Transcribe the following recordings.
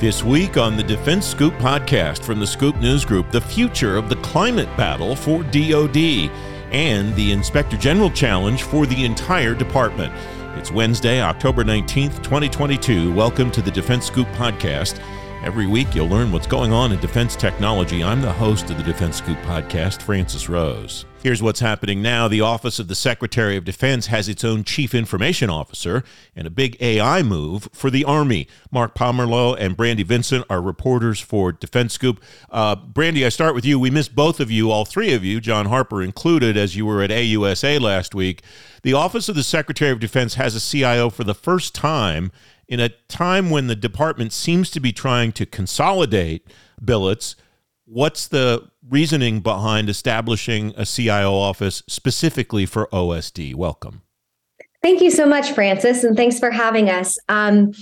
This week on the Defense Scoop podcast from the Scoop News Group, the future of the climate battle for DoD and the Inspector General challenge for the entire department. It's Wednesday, October 19th, 2022. Welcome to the Defense Scoop podcast. Every week, you'll learn what's going on in defense technology. I'm the host of the Defense Scoop podcast, Francis Rose. Here's what's happening now. The Office of the Secretary of Defense has its own Chief Information Officer and a big AI move for the Army. Mark Pomerleau and Brandy Vincent are reporters for Defense Scoop. Uh, Brandy, I start with you. We missed both of you, all three of you, John Harper included, as you were at AUSA last week. The Office of the Secretary of Defense has a CIO for the first time in a time when the department seems to be trying to consolidate billets. What's the reasoning behind establishing a CIO office specifically for OSD? Welcome. Thank you so much, Francis, and thanks for having us. Um,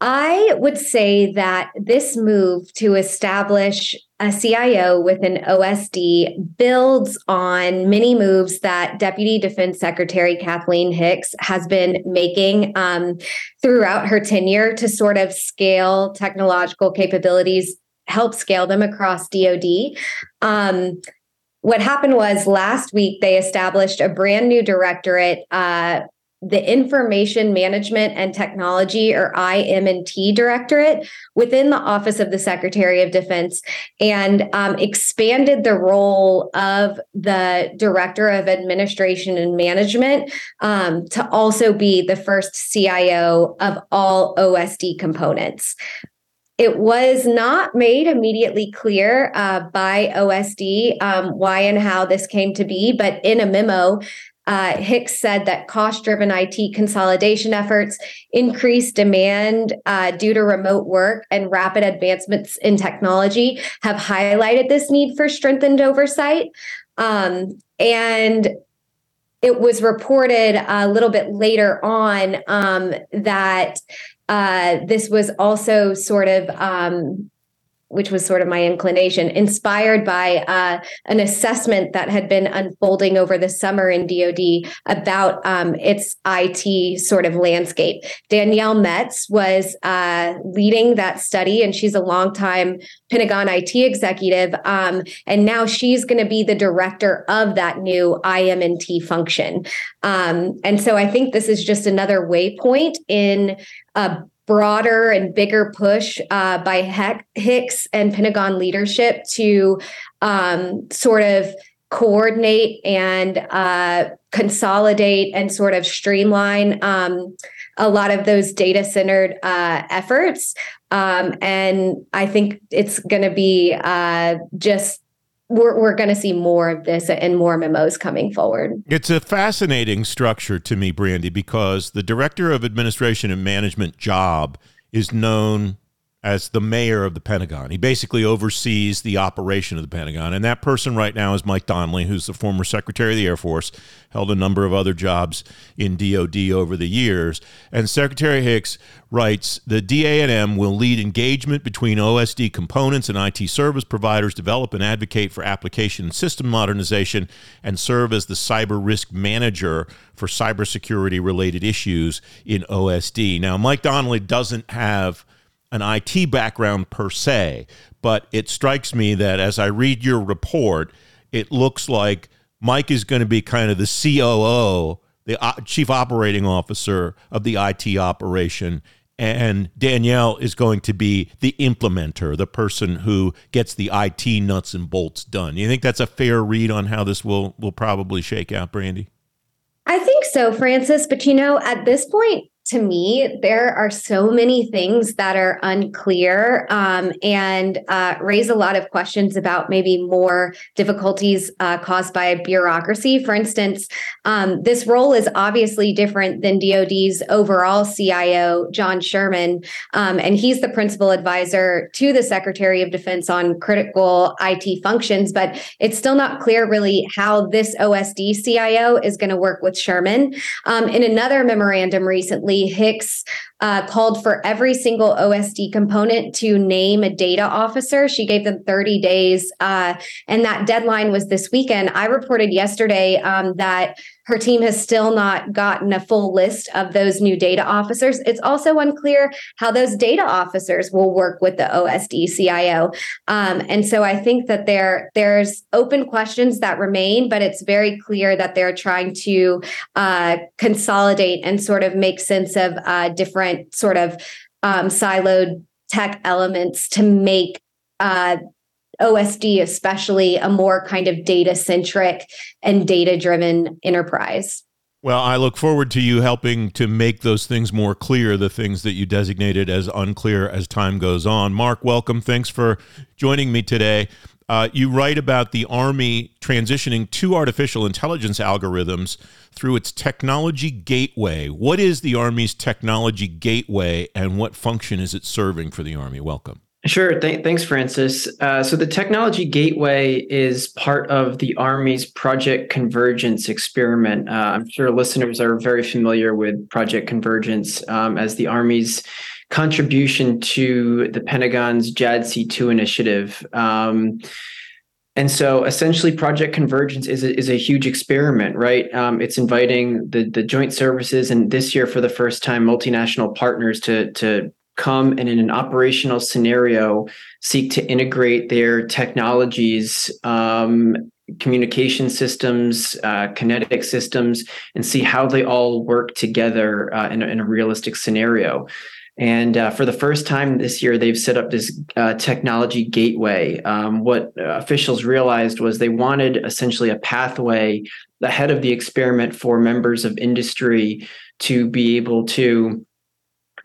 I would say that this move to establish a CIO with an OSD builds on many moves that Deputy Defense Secretary Kathleen Hicks has been making um, throughout her tenure to sort of scale technological capabilities help scale them across DoD. Um, what happened was last week they established a brand new directorate uh, the Information Management and Technology, or IM&T Directorate, within the Office of the Secretary of Defense, and um, expanded the role of the Director of Administration and Management um, to also be the first CIO of all OSD components. It was not made immediately clear uh, by OSD um, why and how this came to be, but in a memo, uh, Hicks said that cost driven IT consolidation efforts, increased demand uh, due to remote work, and rapid advancements in technology have highlighted this need for strengthened oversight. Um, and it was reported a little bit later on um, that uh, this was also sort of um, which was sort of my inclination, inspired by uh, an assessment that had been unfolding over the summer in DoD about um, its IT sort of landscape. Danielle Metz was uh, leading that study, and she's a longtime Pentagon IT executive, um, and now she's going to be the director of that new IM&T function. Um, and so I think this is just another waypoint in a broader and bigger push uh, by Heck, Hicks and Pentagon leadership to um, sort of coordinate and uh, consolidate and sort of streamline um, a lot of those data centered uh, efforts. Um, and I think it's going to be uh, just we're, we're going to see more of this and more memos coming forward. It's a fascinating structure to me, Brandy, because the director of administration and management job is known as the mayor of the Pentagon. He basically oversees the operation of the Pentagon. And that person right now is Mike Donley, who's the former Secretary of the Air Force, held a number of other jobs in DOD over the years. And Secretary Hicks writes the DA&M will lead engagement between OSD components and IT service providers, develop and advocate for application and system modernization, and serve as the cyber risk manager for cybersecurity related issues in OSD. Now, Mike Donley doesn't have an IT background per se, but it strikes me that as I read your report, it looks like Mike is going to be kind of the COO, the chief operating officer of the IT operation. And Danielle is going to be the implementer, the person who gets the IT nuts and bolts done. You think that's a fair read on how this will will probably shake out, Brandy? I think so, Francis. But you know, at this point, to me, there are so many things that are unclear um, and uh, raise a lot of questions about maybe more difficulties uh, caused by bureaucracy. For instance, um, this role is obviously different than DoD's overall CIO, John Sherman, um, and he's the principal advisor to the Secretary of Defense on critical IT functions. But it's still not clear really how this OSD CIO is going to work with Sherman. Um, in another memorandum recently, Hicks uh, called for every single OSD component to name a data officer. She gave them 30 days, uh, and that deadline was this weekend. I reported yesterday um, that her team has still not gotten a full list of those new data officers. It's also unclear how those data officers will work with the OSD CIO. Um, and so I think that there there's open questions that remain, but it's very clear that they're trying to uh, consolidate and sort of make sense of uh, different sort of um, siloed tech elements to make uh, OSD, especially a more kind of data centric and data driven enterprise. Well, I look forward to you helping to make those things more clear, the things that you designated as unclear as time goes on. Mark, welcome. Thanks for joining me today. Uh, you write about the Army transitioning to artificial intelligence algorithms through its technology gateway. What is the Army's technology gateway and what function is it serving for the Army? Welcome. Sure. Th- thanks, Francis. Uh, so, the Technology Gateway is part of the Army's Project Convergence experiment. Uh, I'm sure listeners are very familiar with Project Convergence um, as the Army's contribution to the Pentagon's JADC2 initiative. Um, and so essentially project convergence is a, is a huge experiment right um, it's inviting the, the joint services and this year for the first time multinational partners to, to come and in an operational scenario seek to integrate their technologies um, communication systems uh, kinetic systems and see how they all work together uh, in, a, in, a, realistic scenario and uh, for the first time this year they've set up this uh, technology gateway um, what officials realized was they wanted essentially a pathway ahead of the experiment for members of industry to be able to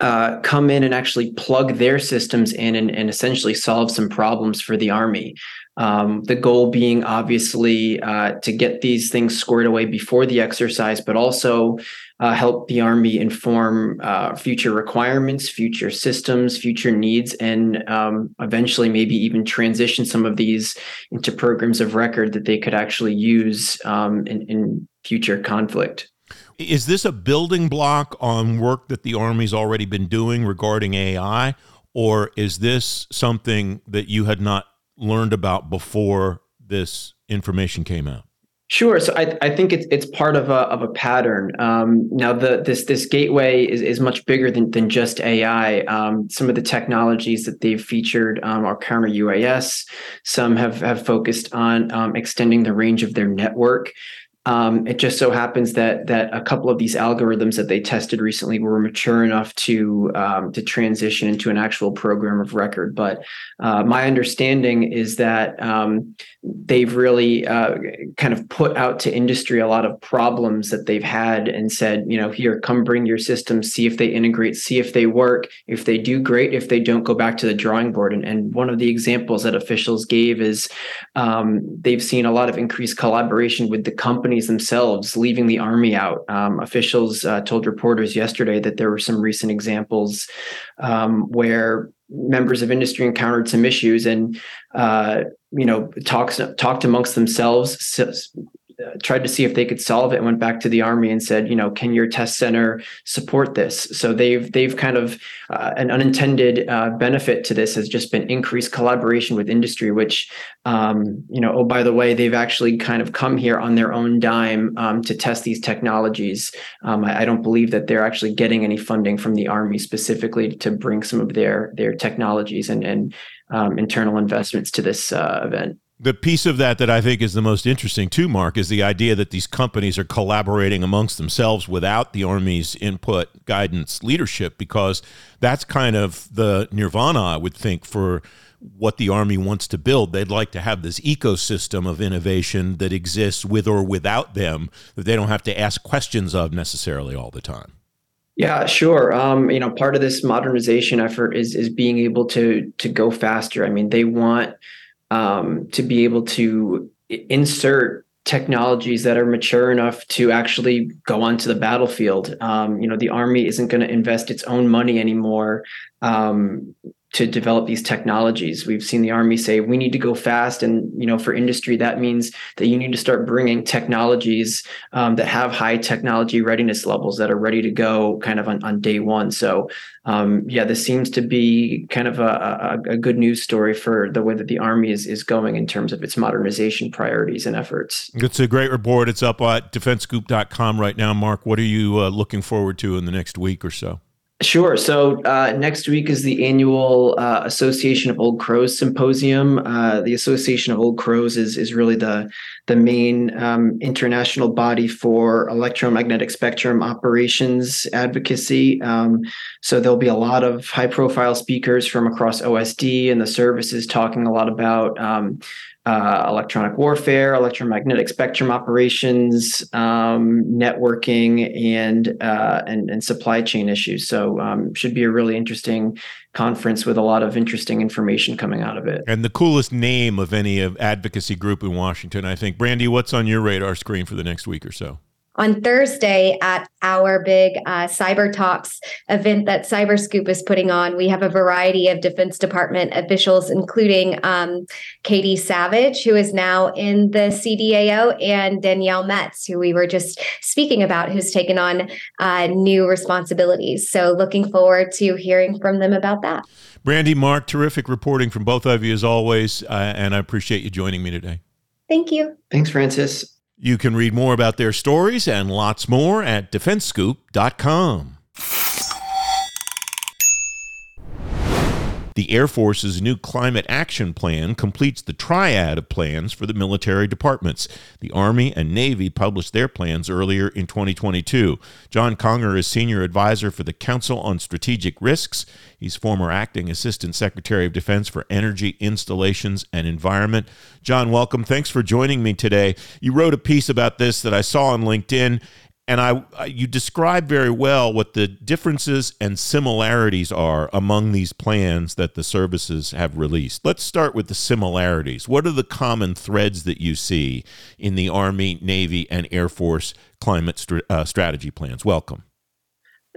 uh, come in and actually plug their systems in and, and essentially solve some problems for the army. Um, the goal being obviously uh, to get these things squared away before the exercise, but also uh, help the Army inform uh, future requirements, future systems, future needs, and um, eventually maybe even transition some of these into programs of record that they could actually use um, in, in future conflict. Is this a building block on work that the Army's already been doing regarding AI, or is this something that you had not learned about before this information came out? Sure. So I, I think it's it's part of a of a pattern. Um, now the this this gateway is, is much bigger than than just AI. Um, some of the technologies that they've featured um, are counter UAS. Some have have focused on um, extending the range of their network. Um, it just so happens that that a couple of these algorithms that they tested recently were mature enough to um, to transition into an actual program of record. But uh, my understanding is that um, they've really uh, kind of put out to industry a lot of problems that they've had and said, you know, here, come bring your systems, see if they integrate, see if they work. If they do, great. If they don't, go back to the drawing board. And, and one of the examples that officials gave is um, they've seen a lot of increased collaboration with the companies themselves, leaving the army out. Um, officials uh, told reporters yesterday that there were some recent examples um, where members of industry encountered some issues and uh, you know talks talked amongst themselves tried to see if they could solve it and went back to the army and said you know can your test center support this? So they've they've kind of uh, an unintended uh, benefit to this has just been increased collaboration with industry which um, you know oh by the way they've actually kind of come here on their own dime um, to test these technologies. Um, I, I, don't believe that they're actually getting any funding from the army specifically to bring some of their their technologies and and um, internal investments to this uh, event the piece of that that I think is the most interesting too, Mark, is the idea that these companies are collaborating amongst themselves without the Army's input, guidance, leadership, because that's kind of the nirvana, I would think, for what the Army wants to build. They'd like to have this ecosystem of innovation that exists with or without them that they don't have to ask questions of necessarily all the time. Yeah, sure. Um, you know, part of this modernization effort is is being able to to go faster. I mean, they want um, to be able to insert technologies that are mature enough to actually go onto the battlefield. Um, you know, the army isn't going to invest its own money anymore um, to develop these technologies. We've seen the Army say we need to go fast, and you know, for industry, that means that you need to start bringing technologies um, that have high technology readiness levels that are ready to go, kind of on, on day one. So, um, yeah, this seems to be kind of a, a, a, good news story for the way that the Army is is going in terms of its modernization priorities and efforts. It's a great report. It's up at defensescoop.com right now. Mark, what are you uh, looking forward to in the next week or so? Sure. So uh, next week is the annual uh, Association of Old Crows Symposium. Uh, the Association of Old Crows is is really the the main um, international body for electromagnetic spectrum operations advocacy. Um, so there'll be a lot of high profile speakers from across OSD and the services talking a lot about um, uh, electronic warfare, electromagnetic spectrum operations, um, networking, and, uh, and and supply chain issues. So um, should be a really interesting conference with a lot of interesting information coming out of it. And the coolest name of any advocacy group in Washington, I think. Brandy, what's on your radar screen for the next week or so? On Thursday at our big uh, Cyber Talks event that Cyberscoop is putting on. We have a variety of Defense Department officials, including um, Katie Savage, who is now in the CDAO, and Danielle Metz, who we were just speaking about, who's taken on uh, new responsibilities. So, looking forward to hearing from them about that. Brandy, Mark, terrific reporting from both of you as always, uh, and I appreciate you joining me today. Thank you. Thanks, Francis. You can read more about their stories and lots more at defensescoop.com. The Air Force's new climate action plan completes the triad of plans for the military departments. The Army and Navy published their plans earlier in 2022. John Conger is senior advisor for the Council on Strategic Risks. He's former acting assistant secretary of defense for energy, installations, and environment. John, welcome. Thanks for joining me today. You wrote a piece about this that I saw on LinkedIn, and I, you describe very well what the differences and similarities are among these plans that the services have released. Let's start with the similarities. What are the common threads that you see in the Army, Navy, and Air Force climate uh, strategy plans? Welcome.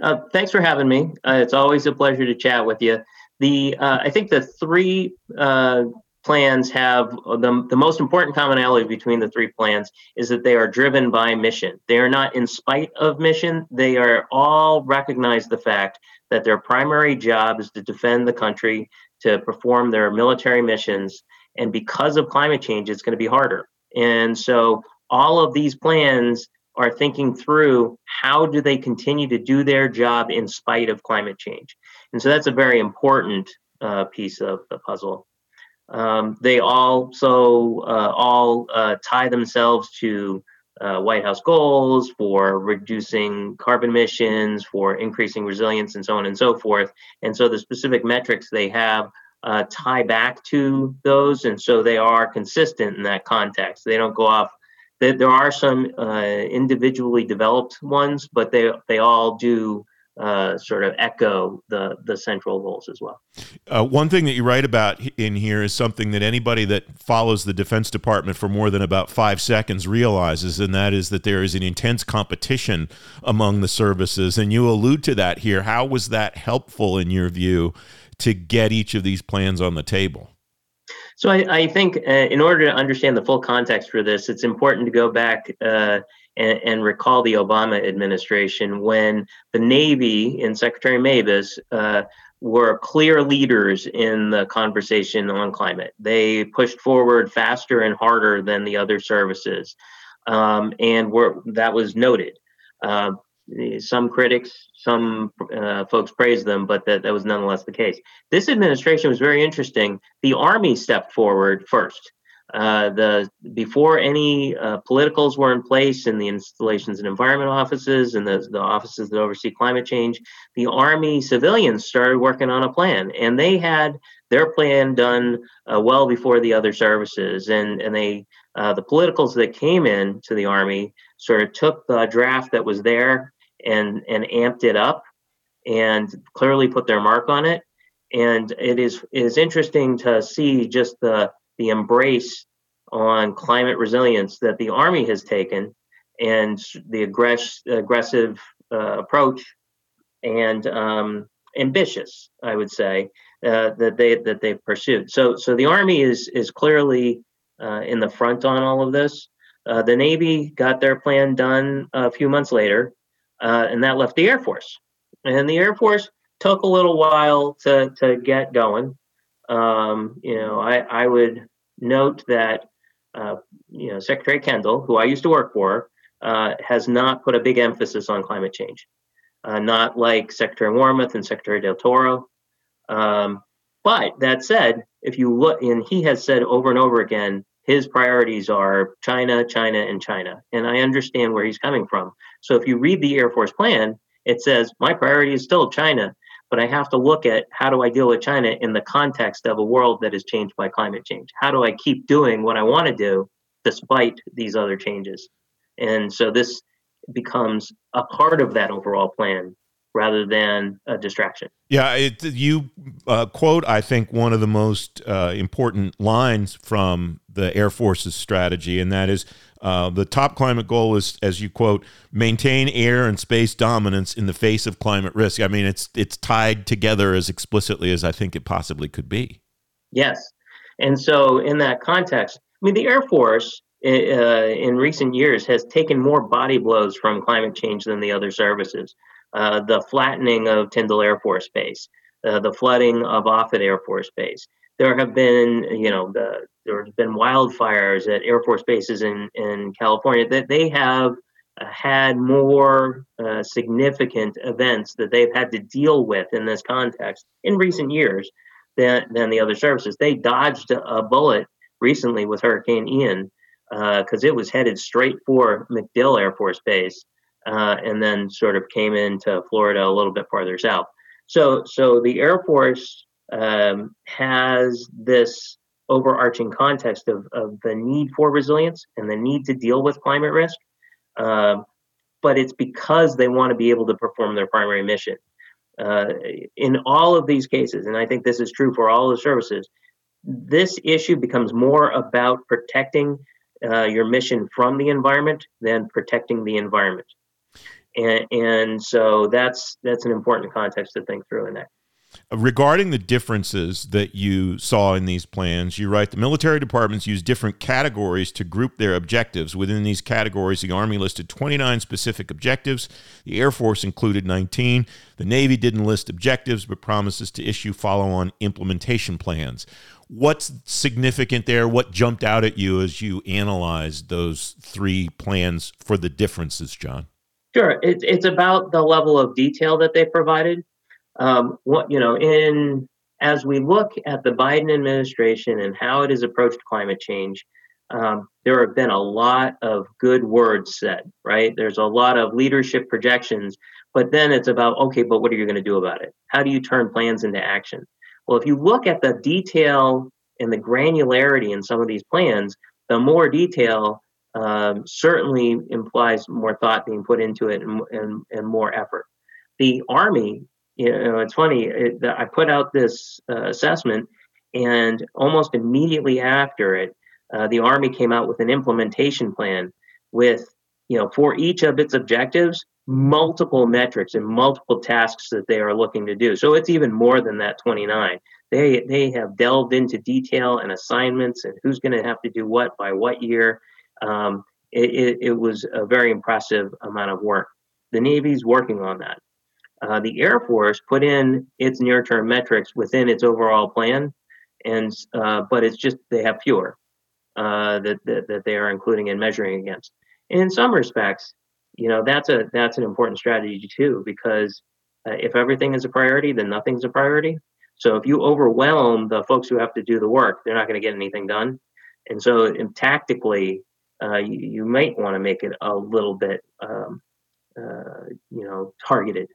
Uh, thanks for having me. Uh, it's always a pleasure to chat with you. The uh, I think the three uh, plans have the, the most important commonality between the three plans is that they are driven by mission. They are not in spite of mission. They are all recognize the fact that their primary job is to defend the country, to perform their military missions. And because of climate change, it's going to be harder. And so all of these plans are thinking through how do they continue to do their job in spite of climate change. And so that's a very important uh, piece of the puzzle. Um, they also uh, all uh, tie themselves to uh, White House goals for reducing carbon emissions, for increasing resilience, and so on and so forth. And so the specific metrics they have uh, tie back to those, and so they are consistent in that context. They don't go off. There are some uh, individually developed ones, but they they all do uh, sort of echo the the central goals as well. Uh, one thing that you write about in here is something that anybody that follows the Defense Department for more than about five seconds realizes, and that is that there is an intense competition among the services. And you allude to that here. How was that helpful in your view to get each of these plans on the table? So I, I think uh, in order to understand the full context for this, it's important to go back uh, and, and, recall the Obama administration when the Navy and Secretary Mabus uh, were clear leaders in the conversation on climate. They pushed forward faster and harder than the other services, um, and were that was noted. Uh, some critics, some uh, folks praised them, but that, that was nonetheless the case. This administration was very interesting. The Army stepped forward first. Uh, the before any uh, politicals were in place in the installations and environment offices and the, the offices that oversee climate change, the Army civilians started working on a plan, and they had their plan done uh, well before the other services, and and they uh, the politicals that came in to the Army sort of took the draft that was there and and amped it up, and clearly put their mark on it. And it is it is interesting to see just the the embrace on climate resilience that the Army has taken and the aggress- aggressive uh, approach and um, ambitious, I would say, uh, that they that they've pursued. So so the Army is is clearly uh, in the front on all of this. Uh, the Navy got their plan done a few months later, uh, and that left the Air Force. And the Air Force took a little while to to get going. Um, you know, I I would note that uh, you know Secretary Kendall, who I used to work for, uh, has not put a big emphasis on climate change. Uh, not like Secretary Wormuth and Secretary Del Toro. Um, but that said, if you look, and he has said over and over again, his priorities are China, China, and China. And I understand where he's coming from. So if you read the Air Force plan, it says my priority is still China, but I have to look at how do I deal with China in the context of a world that is changed by climate change? How do I keep doing what I want to do despite these other changes? And so this becomes a part of that overall plan rather than a distraction. Yeah, it, you uh, quote, I think, one of the most uh, important lines from the Air Force's strategy, and that is uh, the top climate goal is, as you quote, maintain air and space dominance in the face of climate risk. I mean, it's it's tied together as explicitly as I think it possibly could be. Yes, and so in that context, I mean, the Air Force uh, in recent years has taken more body blows from climate change than the other services. Uh, the flattening of Tyndall Air Force Base, uh, the flooding of Offutt Air Force Base. There have been, you know, the, there have been wildfires at Air Force bases in, in California that they have uh, had more uh, significant events that they've had to deal with in this context in recent years than, than the other services. They dodged a bullet recently with Hurricane Ian because uh, it was headed straight for MacDill Air Force Base, uh, and then sort of came into Florida a little bit farther south. So, so the Air Force um, has this overarching context of, of the need for resilience and the need to deal with climate risk. Um, but it's because they want to be able to perform their primary mission. Uh, in all of these cases, and I think this is true for all the services, this issue becomes more about protecting uh, your mission from the environment than protecting the environment. And, and so that's that's an important context to think through in that. Regarding the differences that you saw in these plans, you write the military departments use different categories to group their objectives. Within these categories, the Army listed 29 specific objectives, the Air Force included 19. The Navy didn't list objectives but promises to issue follow on implementation plans. What's significant there? What jumped out at you as you analyzed those three plans for the differences, John? Sure. It's, it's about the level of detail that they provided um, what you know in as we look at the Biden administration and how it has approached climate change, um, there have been a lot of good words said, right? There's a lot of leadership projections, but then it's about, okay, but what are you going to do about it? How do you turn plans into action? Well, if you look at the detail and the granularity in some of these plans, the more detail um, certainly implies more thought being put into it and, and, and more effort. The Army you know, it's funny. It, I put out this uh, assessment, and almost immediately after it, uh, the Army came out with an implementation plan with, you know, for each of its objectives, multiple metrics and multiple tasks that they are looking to do. So it's even more than that 29. They they have delved into detail and assignments and who's going to have to do what by what year. Um, it, it, it was a very impressive amount of work. The Navy's working on that. Uh, the Air Force put in its near-term metrics within its overall plan, and uh, but it's just they have fewer uh, that, that, that they are including and measuring against. And in some respects, you know that's a that's an important strategy too because uh, if everything is a priority, then nothing's a priority. So if you overwhelm the folks who have to do the work, they're not going to get anything done. And so and tactically, uh, you, you, might want to make it a little bit um, uh, you know targeted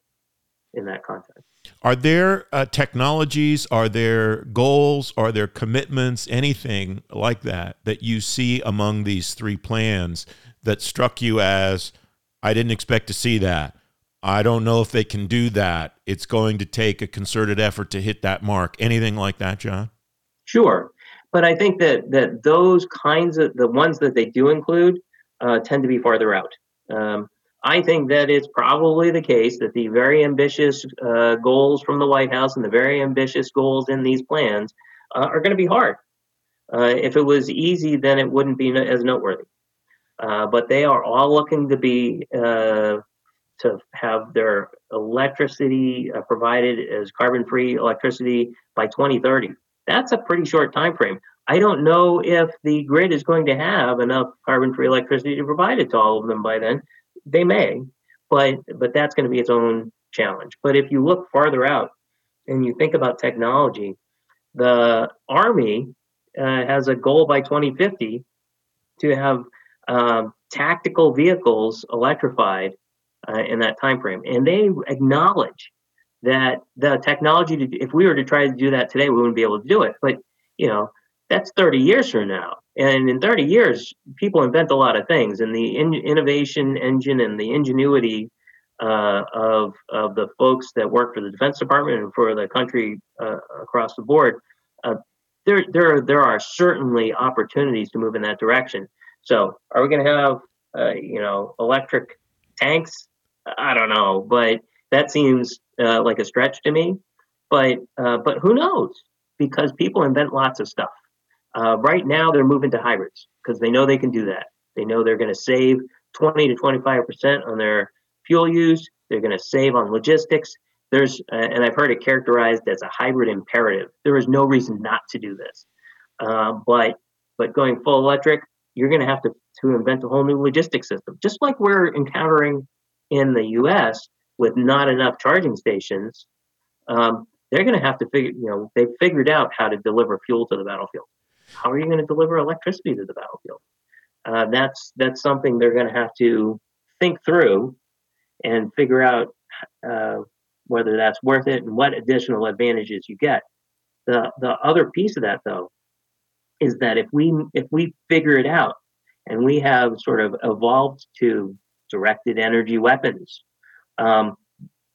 in that context. Are there uh, technologies, are there goals, are there commitments, anything like that that you see among these three plans that struck you as, I didn't expect to see that? I don't know if they can do that. It's going to take a concerted effort to hit that mark. Anything like that, John? Sure. But I think that, that those kinds of the ones that they do include uh, tend to be farther out. Um, I think that it's probably the case that the very ambitious uh, goals from the White House and the very ambitious goals in these plans uh, are going to be hard. Uh, if it was easy, then it wouldn't be as noteworthy. Uh, but they are all looking to be uh, to have their electricity uh, provided as carbon-free electricity by 2030. That's a pretty short time frame. I don't know if the grid is going to have enough carbon-free electricity to provide it to all of them by then. They may, but but that's going to be its own challenge. But if you look farther out and you think about technology, the Army uh, has a goal by 2050 to have um, tactical vehicles electrified uh, in that time frame, and they acknowledge that the technology. To, if we were to try to do that today, we wouldn't be able to do it. But you know, that's 30 years from now. And in 30 years, people invent a lot of things, and the in- innovation engine and the ingenuity uh, of of the folks that work for the Defense Department and for the country uh, across the board, uh, there there there are certainly opportunities to move in that direction. So, are we going to have uh, you know electric tanks? I don't know, but that seems uh, like a stretch to me. But uh, but who knows? Because people invent lots of stuff. Uh, right now, they're moving to hybrids because they know they can do that. They know they're going to save 20 to 25 percent on their fuel use. They're going to save on logistics. There's, uh, and I've heard it characterized as a hybrid imperative. There is no reason not to do this. Uh, but but going full electric, you're going to have to to invent a whole new logistics system, just like we're encountering in the U.S. with not enough charging stations. Um, they're going to have to figure, you know, they've figured out how to deliver fuel to the battlefield how are you going to deliver electricity to the battlefield? Uh, that's that's something they're going to have to think through and figure out uh, whether that's worth it and what additional advantages you get. The the other piece of that though is that if we if we figure it out and we have sort of evolved to directed energy weapons, um,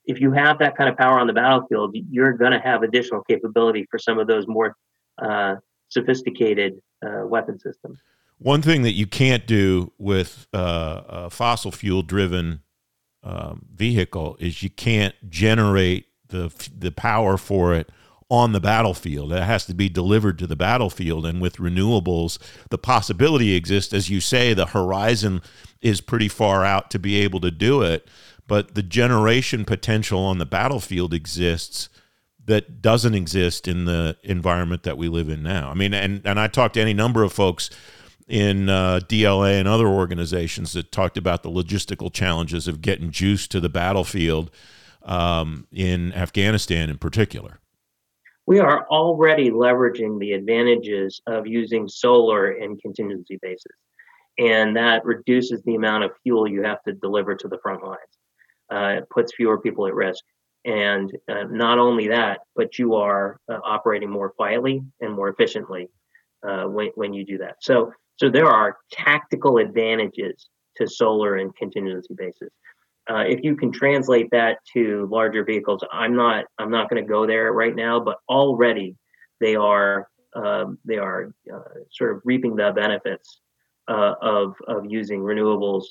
if you have that kind of power on the battlefield, you're going to have additional capability for some of those more uh, sophisticated uh, weapon systems. One thing that you can't do with uh, a fossil fuel driven um, vehicle is you can't generate the the power for it on the battlefield. It has to be delivered to the battlefield. And with renewables, the possibility exists, as you say, the horizon is pretty far out to be able to do it. But the generation potential on the battlefield exists that doesn't exist in the environment that we live in now. I mean, and and I talked to any number of folks in uh, DLA and other organizations that talked about the logistical challenges of getting juice to the battlefield um, in Afghanistan, in particular. We are already leveraging the advantages of using solar in contingency bases, and that reduces the amount of fuel you have to deliver to the front lines. Uh, it puts fewer people at risk. And uh, not only that, but you are uh, operating more quietly and more efficiently uh, when, when you do that. So, so there are tactical advantages to solar and contingency bases. Uh, if you can translate that to larger vehicles, I'm not I'm not going to go there right now, but already they are um, they are uh, sort of reaping the benefits uh, of of using renewables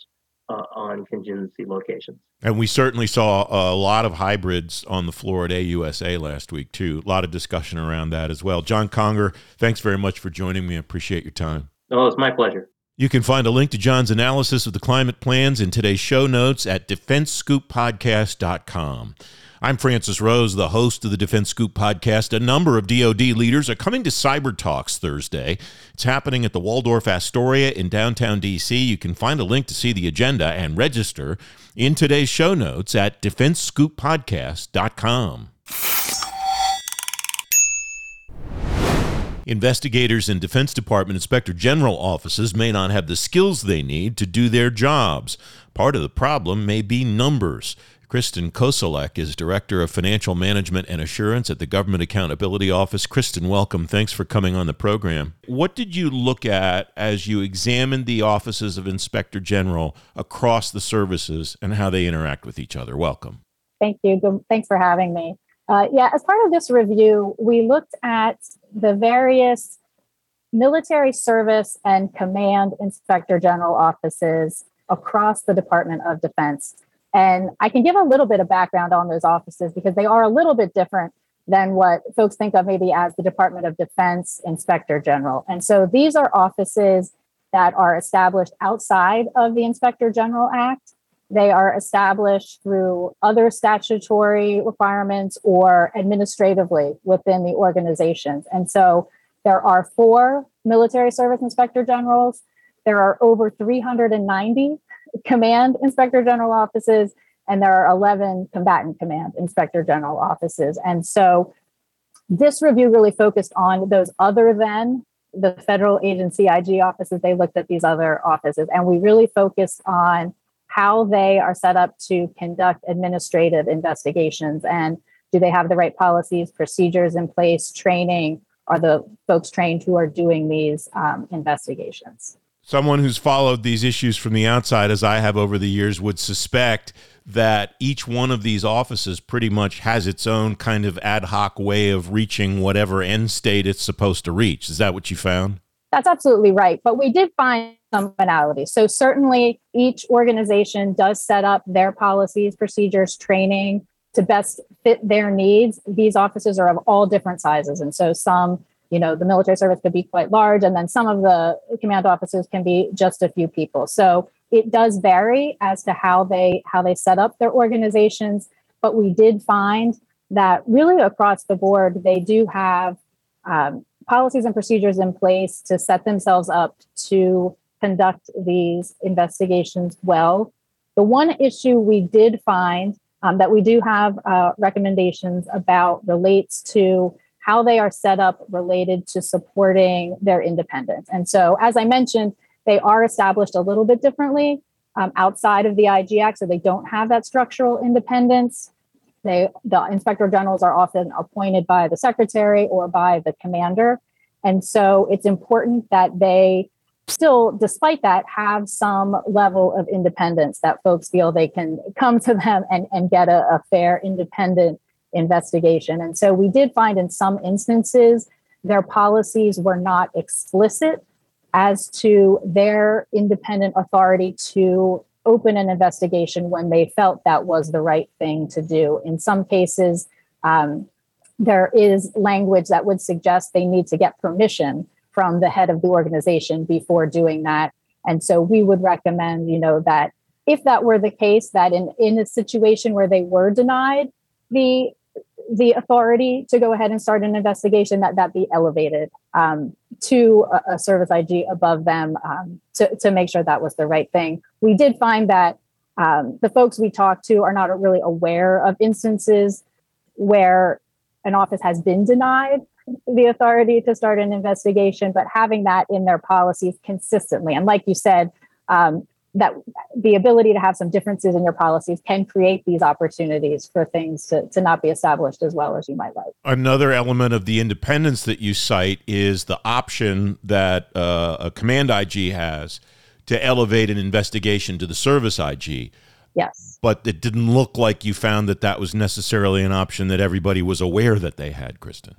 uh, on contingency locations. And we certainly saw a lot of hybrids on the floor at AUSA last week, too. A lot of discussion around that as well. John Conger, thanks very much for joining me. I appreciate your time. Oh, it's my pleasure. You can find a link to John's analysis of the climate plans in today's show notes at defensescooppodcast.com. I'm Francis Rose, the host of the Defense Scoop podcast. A number of DoD leaders are coming to Cyber Talks Thursday. It's happening at the Waldorf Astoria in downtown DC. You can find a link to see the agenda and register in today's show notes at defensescooppodcast.com. Investigators in Defense Department Inspector General offices may not have the skills they need to do their jobs. Part of the problem may be numbers. Kristen Kociolek is Director of Financial Management and Assurance at the Government Accountability Office. Kristen, welcome. Thanks for coming on the program. What did you look at as you examined the offices of Inspector General across the services and how they interact with each other? Welcome. Thank you. Thanks for having me. Uh, yeah, as part of this review, we looked at the various military service and command inspector general offices across the Department of Defense. And I can give a little bit of background on those offices because they are a little bit different than what folks think of maybe as the Department of Defense Inspector General. And so these are offices that are established outside of the Inspector General Act. They are established through other statutory requirements or administratively within the organizations. And so there are four military service inspector generals. There are over 390 command inspector general offices, and there are 11 combatant command inspector general offices. And so this review really focused on those other than the federal agency IG offices. They looked at these other offices, and we really focused on how they are set up to conduct administrative investigations and do they have the right policies, procedures in place, training? Are the folks trained who are doing these um, investigations? Someone who's followed these issues from the outside, as I have over the years, would suspect that each one of these offices pretty much has its own kind of ad hoc way of reaching whatever end state it's supposed to reach. Is that what you found? That's absolutely right. But we did find So, certainly, each organization does set up their policies, procedures, training to best fit their needs. These offices are of all different sizes. And so, some you know the military service could be quite large and then some of the command offices can be just a few people so it does vary as to how they how they set up their organizations but we did find that really across the board they do have um, policies and procedures in place to set themselves up to conduct these investigations well the one issue we did find um, that we do have uh, recommendations about relates to how they are set up related to supporting their independence. And so, as I mentioned, they are established a little bit differently um, outside of the IG Act, so they don't have that structural independence. They, the inspector generals are often appointed by the secretary or by the commander. And so it's important that they still, despite that, have some level of independence that folks feel they can come to them and, and get a, a fair, independent investigation. And so we did find in some instances their policies were not explicit as to their independent authority to open an investigation when they felt that was the right thing to do. In some cases, um, there is language that would suggest they need to get permission from the head of the organization before doing that. And so we would recommend, you know, that if that were the case, that in, in a situation where they were denied the the authority to go ahead and start an investigation that that be elevated um, to a, a, service IG above them um, to, to make sure that was the right thing. We did find that um, the folks we talked to are not really aware of instances where an office has been denied the authority to start an investigation, but having that in their policies consistently. And like you said, um, that the ability to have some differences in your policies can create these opportunities for things to, to not be established as well as you might like. Another element of the independence that you cite is the option that uh, a command IG has to elevate an investigation to the service IG. Yes. But it didn't look like you found that that was necessarily an option that everybody was aware that they had, Kristen.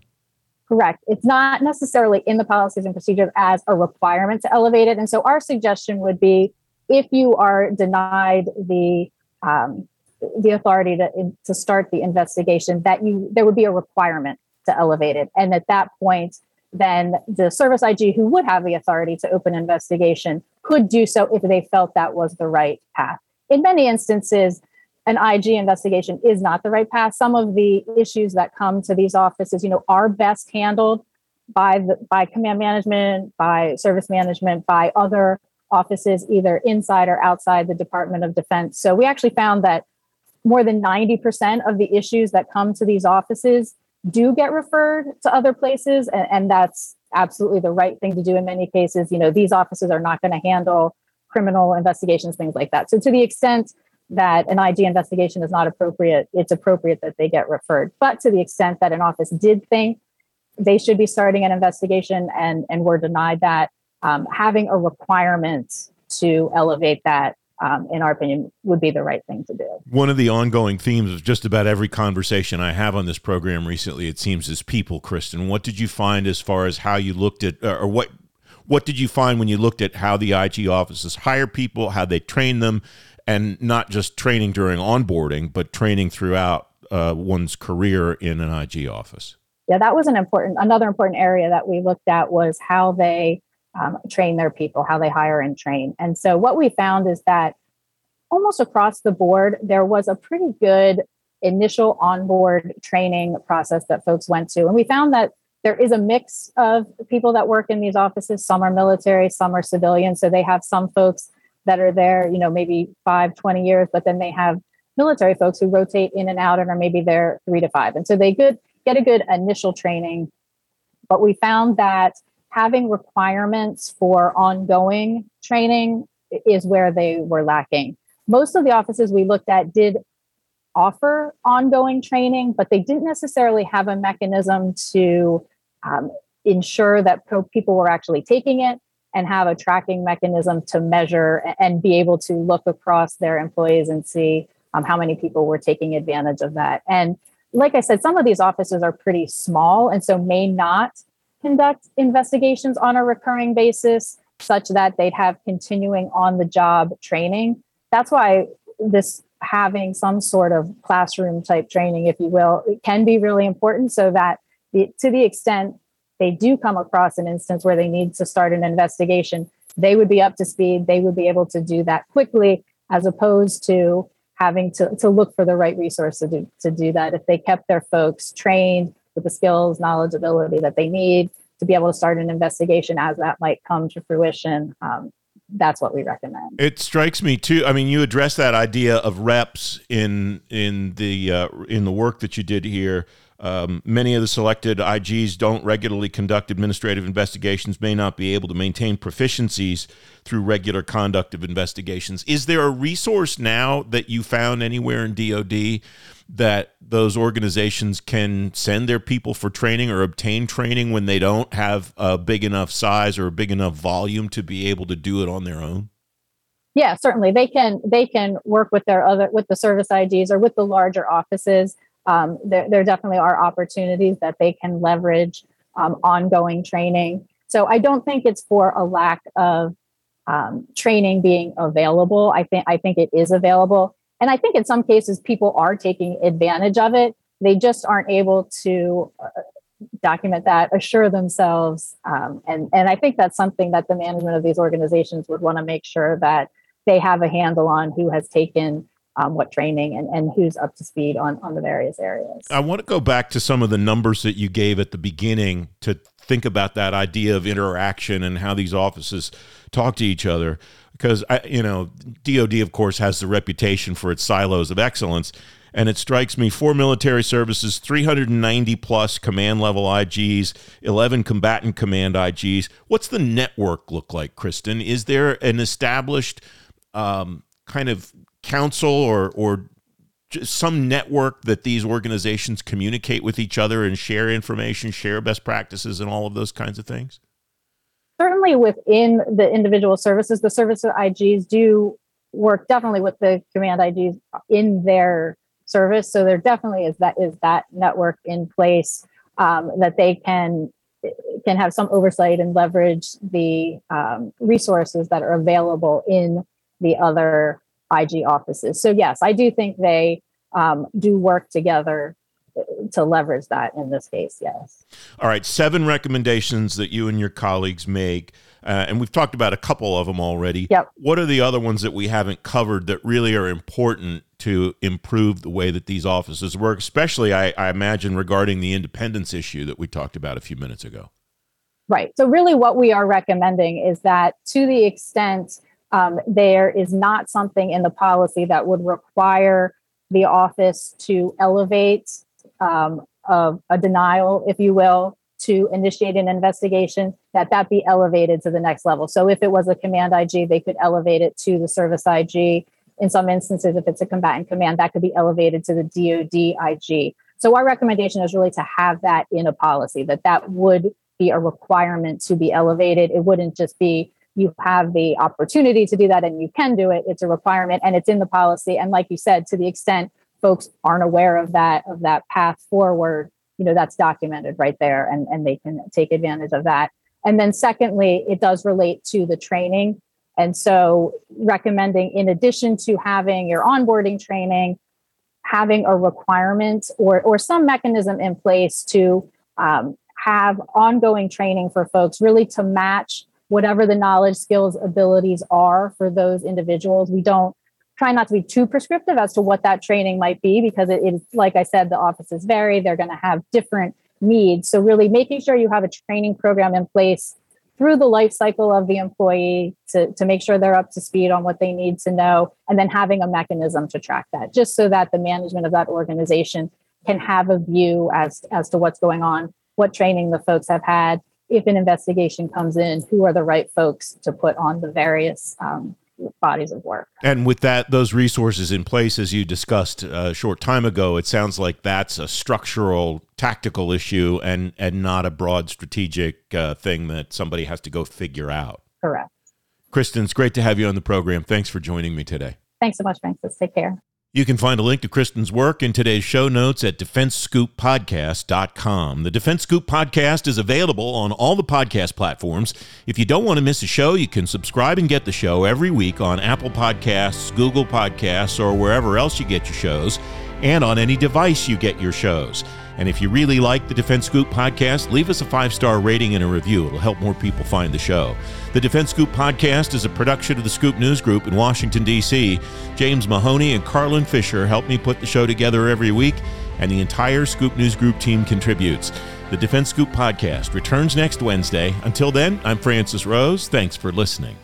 Correct. It's not necessarily in the policies and procedures as a requirement to elevate it. And so our suggestion would be if you are denied the um, the authority to, to start the investigation, that you there would be a requirement to elevate it, and at that point, then the service IG who would have the authority to open investigation could do so if they felt that was the right path. In many instances, an IG investigation is not the right path. Some of the issues that come to these offices, you know, are best handled by the by command management, by service management, by other offices either inside or outside the Department of Defense. So we actually found that more than 90% of the issues that come to these offices do get referred to other places and, and that's absolutely the right thing to do in many cases you know these offices are not going to handle criminal investigations things like that so to the extent that an ig investigation is not appropriate it's appropriate that they get referred but to the extent that an office did think they should be starting an investigation and and were denied that um, having a requirement to elevate that um, in our opinion, would be the right thing to do. One of the ongoing themes of just about every conversation I have on this program recently, it seems, is people. Kristen, what did you find as far as how you looked at, or what what did you find when you looked at how the IG offices hire people, how they train them, and not just training during onboarding, but training throughout uh, one's career in an IG office? Yeah, that was an important, another important area that we looked at was how they um, train their people, how they hire and train. And so what we found is that almost across the board, there was a pretty good initial onboard training process that folks went to. And we found that there is a mix of people that work in these offices. Some are military, some are civilian. So they have some folks that are there, you know, maybe five, 20 years, but then they have military folks who rotate in and out and are maybe there three to five. And so they good get a good initial training. But we found that having requirements for ongoing training is where they were lacking. Most of the offices we looked at did offer ongoing training, but they didn't necessarily have a mechanism to um, ensure that people were actually taking it and have a tracking mechanism to measure and be able to look across their employees and see um, how many people were taking advantage of that. And like I said, some of these offices are pretty small and so may not conduct investigations on a recurring basis such that they'd have continuing on the job training. That's why this having some sort of classroom type training, if you will, can be really important so that to the extent they do come across an instance where they need to start an investigation, they would be up to speed. They would be able to do that quickly as opposed to having to, to look for the right resource to do, to do that. If they kept their folks trained with the skills, knowledge, ability that they need to be able to start an investigation as that might come to fruition, um, that's what we recommend. It strikes me too. I mean, you address that idea of reps in in the uh, in the work that you did here. Um, many of the selected IGs don't regularly conduct administrative investigations, may not be able to maintain proficiencies through regular conduct of investigations. Is there a resource now that you found anywhere in DoD that those organizations can send their people for training or obtain training when they don't have a big enough size or a big enough volume to be able to do it on their own? Yeah, certainly they can. They can work with their other with the service IGs or with the larger offices um, there, there definitely are opportunities that they can leverage um, ongoing training. So I don't think it's for a lack of um, training being available. I think I think it is available, and I think in some cases people are taking advantage of it. They just aren't able to uh, document that, assure themselves, um, and and I think that's something that the management of these organizations would want to make sure that they have a handle on who has taken um, what training and, and who's up to speed on, on the various areas. I want to go back to some of the numbers that you gave at the beginning to think about that idea of interaction and how these offices talk to each other. Because, I, you know, DOD, of course, has the reputation for its silos of excellence. And it strikes me four military services, 390 plus command level IGs, 11 combatant command IGs. What's the network look like, Kristen? Is there an established um, kind of council or or some network that these organizations communicate with each other and share information, share best practices, and all of those kinds of things? Certainly, within the individual services, the service IGs do work definitely with the command IGs in their service. So there definitely is that is that network in place um, that they can can have some oversight and leverage the um, resources that are available in the other IG offices. So yes, I do think they um, do work together uh, to leverage that in this case. Yes. All right, seven recommendations that you and your colleagues make, uh, and we've talked about a couple of them already. Yep. What are the other ones that we haven't covered that really are important to improve the way that these offices work, especially I, I imagine regarding the independence issue that we talked about a few minutes ago. Right. So really, what we are recommending is that to the extent um, there is not something in the policy that would require the office to elevate um, a, a denial, if you will, to initiate an investigation, that that be elevated to the next level. So if it was a command IG, they could elevate it to the service IG. In some instances, if it's a combatant command, that could be elevated to the DoD IG. So our recommendation is really to have that in a policy, that that would be a requirement to be elevated. It wouldn't just be you have the opportunity to do that and you can do it it's a requirement and it's in the policy and like you said to the extent folks aren't aware of that of that path forward you know that's documented right there and and they can take advantage of that And then, secondly, it does relate to the training. And so, recommending in addition to having your onboarding training, having a requirement or, or some mechanism in place to um, have ongoing training for folks, really to match whatever the knowledge, skills, abilities are for those individuals. We don't try not to be too prescriptive as to what that training might be because it is, like I said, the offices vary. They're going to have different needs. So, really making sure you have a training program in place through the life cycle of the employee to, to make sure they're up to speed on what they need to know, and then having a mechanism to track that, just so that the management of that organization can have a view as, as to what's going on, what training the folks have had. If an investigation comes in, who are the right folks to put on the various um, bodies of work. And with that, those resources in place, as you discussed a short time ago, it sounds like that's a structural, tactical issue, and and not a broad strategic uh, thing that somebody has to go figure out. Correct. Kristen, it's great to have you on the program. Thanks for joining me today. Thanks so much, Francis. Take care. You can find a link to Kristen's work in today's show notes at defensescooppodcast.com. The Defense Scoop podcast is available on all the podcast platforms. If you don't want to miss a show, you can subscribe and get the show every week on Apple Podcasts, Google Podcasts, or wherever else you get your shows, and on any device you get your shows. And if you really like the Defense Scoop podcast, leave us a five star rating and a review. It'll help more people find the show. The Defense Scoop podcast is a production of the Scoop News Group in Washington, D.C. James Mahoney and Carlin Fisher help me put the show together every week, and the entire Scoop News Group team contributes. The Defense Scoop podcast returns next Wednesday. Until then, I'm Francis Rose. Thanks for listening.